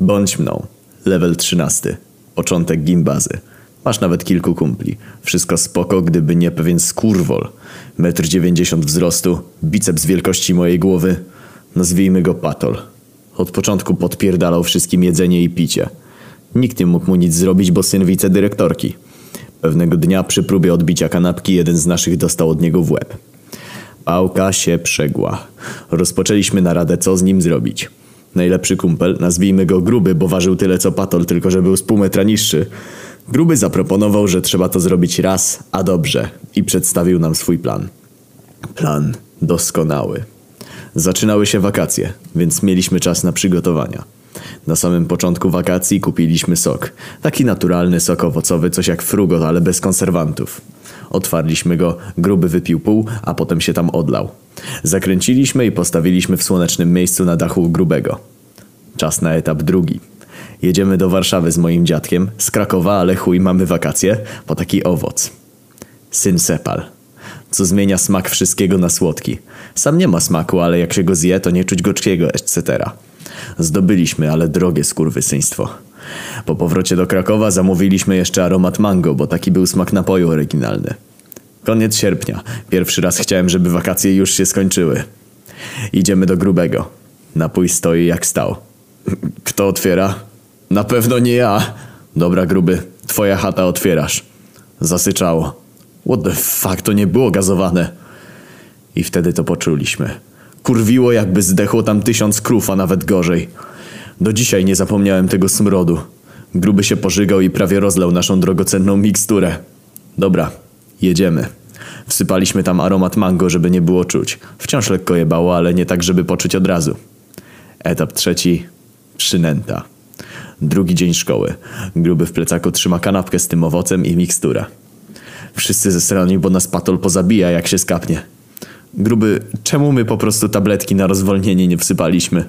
Bądź mną. Level 13. Początek gimbazy. Masz nawet kilku kumpli. Wszystko spoko, gdyby nie pewien skurwol. Metr 90 wzrostu, biceps wielkości mojej głowy. Nazwijmy go Patol. Od początku podpierdalał wszystkim jedzenie i picie. Nikt nie mógł mu nic zrobić, bo syn wicedyrektorki. Pewnego dnia przy próbie odbicia kanapki jeden z naszych dostał od niego w łeb. Pałka się przegła. Rozpoczęliśmy naradę, co z nim zrobić. Najlepszy kumpel, nazwijmy go Gruby, bo ważył tyle co Patol, tylko że był z pół metra niższy. Gruby zaproponował, że trzeba to zrobić raz, a dobrze i przedstawił nam swój plan. Plan doskonały. Zaczynały się wakacje, więc mieliśmy czas na przygotowania. Na samym początku wakacji kupiliśmy sok. Taki naturalny sok owocowy, coś jak frugo, ale bez konserwantów. Otwarliśmy go, gruby wypił pół, a potem się tam odlał. Zakręciliśmy i postawiliśmy w słonecznym miejscu na dachu grubego. Czas na etap drugi. Jedziemy do Warszawy z moim dziadkiem, z Krakowa, ale chuj, mamy wakacje, po taki owoc. Syn Sepal. Co zmienia smak wszystkiego na słodki. Sam nie ma smaku, ale jak się go zje, to nie czuć gorzkiego, etc. Zdobyliśmy, ale drogie skurwysyństwo. Po powrocie do Krakowa zamówiliśmy jeszcze aromat mango, bo taki był smak napoju oryginalny. Koniec sierpnia. Pierwszy raz chciałem, żeby wakacje już się skończyły. Idziemy do grubego. Napój stoi jak stał. Kto otwiera? Na pewno nie ja. Dobra, gruby, twoja chata otwierasz. Zasyczało. What the fuck, to nie było gazowane. I wtedy to poczuliśmy. Kurwiło jakby zdechło tam tysiąc krów, a nawet gorzej. Do dzisiaj nie zapomniałem tego smrodu. Gruby się pożygał i prawie rozlał naszą drogocenną miksturę. Dobra, jedziemy. Wsypaliśmy tam aromat mango, żeby nie było czuć. Wciąż lekko jebało, ale nie tak, żeby poczuć od razu. Etap trzeci. Przynęta. Drugi dzień szkoły. Gruby w plecaku trzyma kanapkę z tym owocem i miksturę. Wszyscy ze strony, bo nas patol pozabija, jak się skapnie. Gruby, czemu my po prostu tabletki na rozwolnienie nie wsypaliśmy?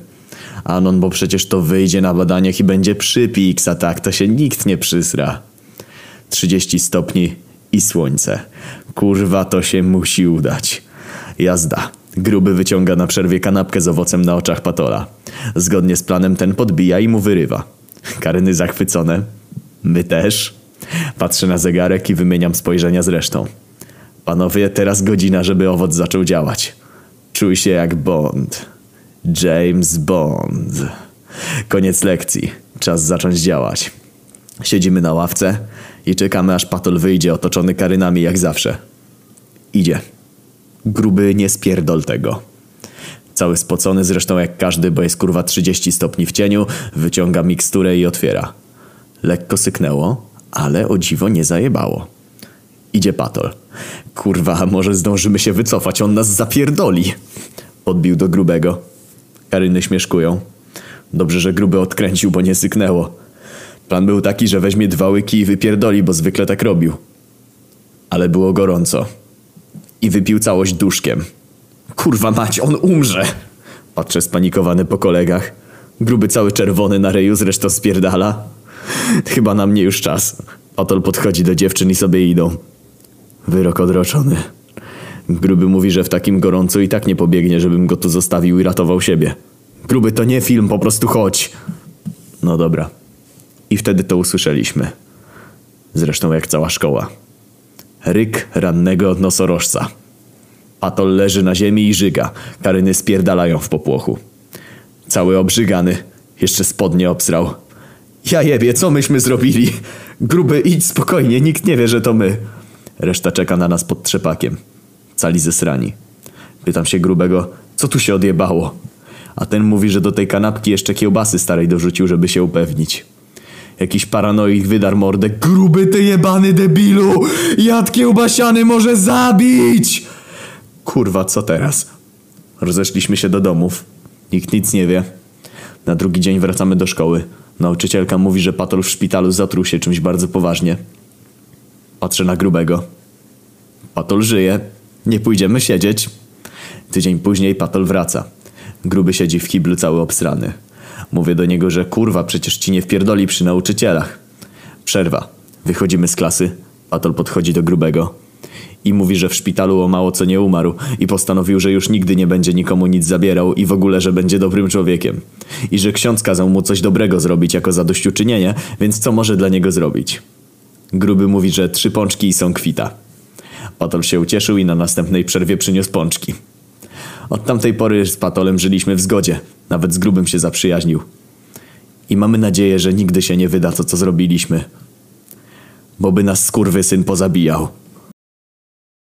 Anon, bo przecież to wyjdzie na badaniach i będzie przypiks, a tak to się nikt nie przysra. 30 stopni i słońce. Kurwa, to się musi udać. Jazda. Gruby wyciąga na przerwie kanapkę z owocem na oczach Patola. Zgodnie z planem ten podbija i mu wyrywa. Karyny zachwycone. My też. Patrzę na zegarek i wymieniam spojrzenia z resztą. Panowie, teraz godzina, żeby owoc zaczął działać. Czuj się jak Bond. James Bond. Koniec lekcji. Czas zacząć działać. Siedzimy na ławce i czekamy aż Patol wyjdzie otoczony karynami jak zawsze. Idzie. Gruby nie spierdol tego. Cały spocony zresztą jak każdy, bo jest kurwa 30 stopni w cieniu, wyciąga miksturę i otwiera. Lekko syknęło, ale o dziwo nie zajebało. Idzie Patol. Kurwa, może zdążymy się wycofać, on nas zapierdoli. Podbił do grubego. Karyny śmieszkują. Dobrze, że gruby odkręcił, bo nie syknęło. Plan był taki, że weźmie dwa łyki i wypierdoli, bo zwykle tak robił. Ale było gorąco. I wypił całość duszkiem. Kurwa mać, on umrze! Patrzę spanikowany po kolegach. Gruby cały czerwony na reju zresztą spierdala. Chyba na mnie już czas. Otol podchodzi do dziewczyn i sobie idą. Wyrok odroczony. Gruby mówi, że w takim gorącu i tak nie pobiegnie, żebym go tu zostawił i ratował siebie. Gruby, to nie film, po prostu chodź. No dobra. I wtedy to usłyszeliśmy. Zresztą jak cała szkoła. Ryk rannego nosorożca. Patol leży na ziemi i żyga. Karyny spierdalają w popłochu. Cały obrzygany. Jeszcze spodnie obsrał. Ja jebie, co myśmy zrobili? Gruby, idź spokojnie, nikt nie wie, że to my. Reszta czeka na nas pod trzepakiem. Cali zesrani. Pytam się grubego, co tu się odjebało? A ten mówi, że do tej kanapki jeszcze kiełbasy starej dorzucił, żeby się upewnić. Jakiś paranoik wydar mordę. Gruby ty jebany debilu! Jad kiełbasiany może zabić! Kurwa, co teraz? Rozeszliśmy się do domów. Nikt nic nie wie. Na drugi dzień wracamy do szkoły. Nauczycielka mówi, że patol w szpitalu zatruł się czymś bardzo poważnie. Patrzę na grubego. Patol żyje. Nie pójdziemy siedzieć. Tydzień później Patol wraca. Gruby siedzi w kiblu cały obsrany. Mówię do niego, że kurwa, przecież ci nie wpierdoli przy nauczycielach. Przerwa. Wychodzimy z klasy. Patol podchodzi do grubego. I mówi, że w szpitalu o mało co nie umarł i postanowił, że już nigdy nie będzie nikomu nic zabierał i w ogóle, że będzie dobrym człowiekiem. I że ksiądz kazał mu coś dobrego zrobić jako zadośćuczynienie, więc co może dla niego zrobić? Gruby mówi, że trzy pączki i są kwita. Patol się ucieszył i na następnej przerwie przyniósł pączki. Od tamtej pory z Patolem żyliśmy w zgodzie. Nawet z Grubym się zaprzyjaźnił. I mamy nadzieję, że nigdy się nie wyda to, co zrobiliśmy. Bo by nas skurwysyn pozabijał.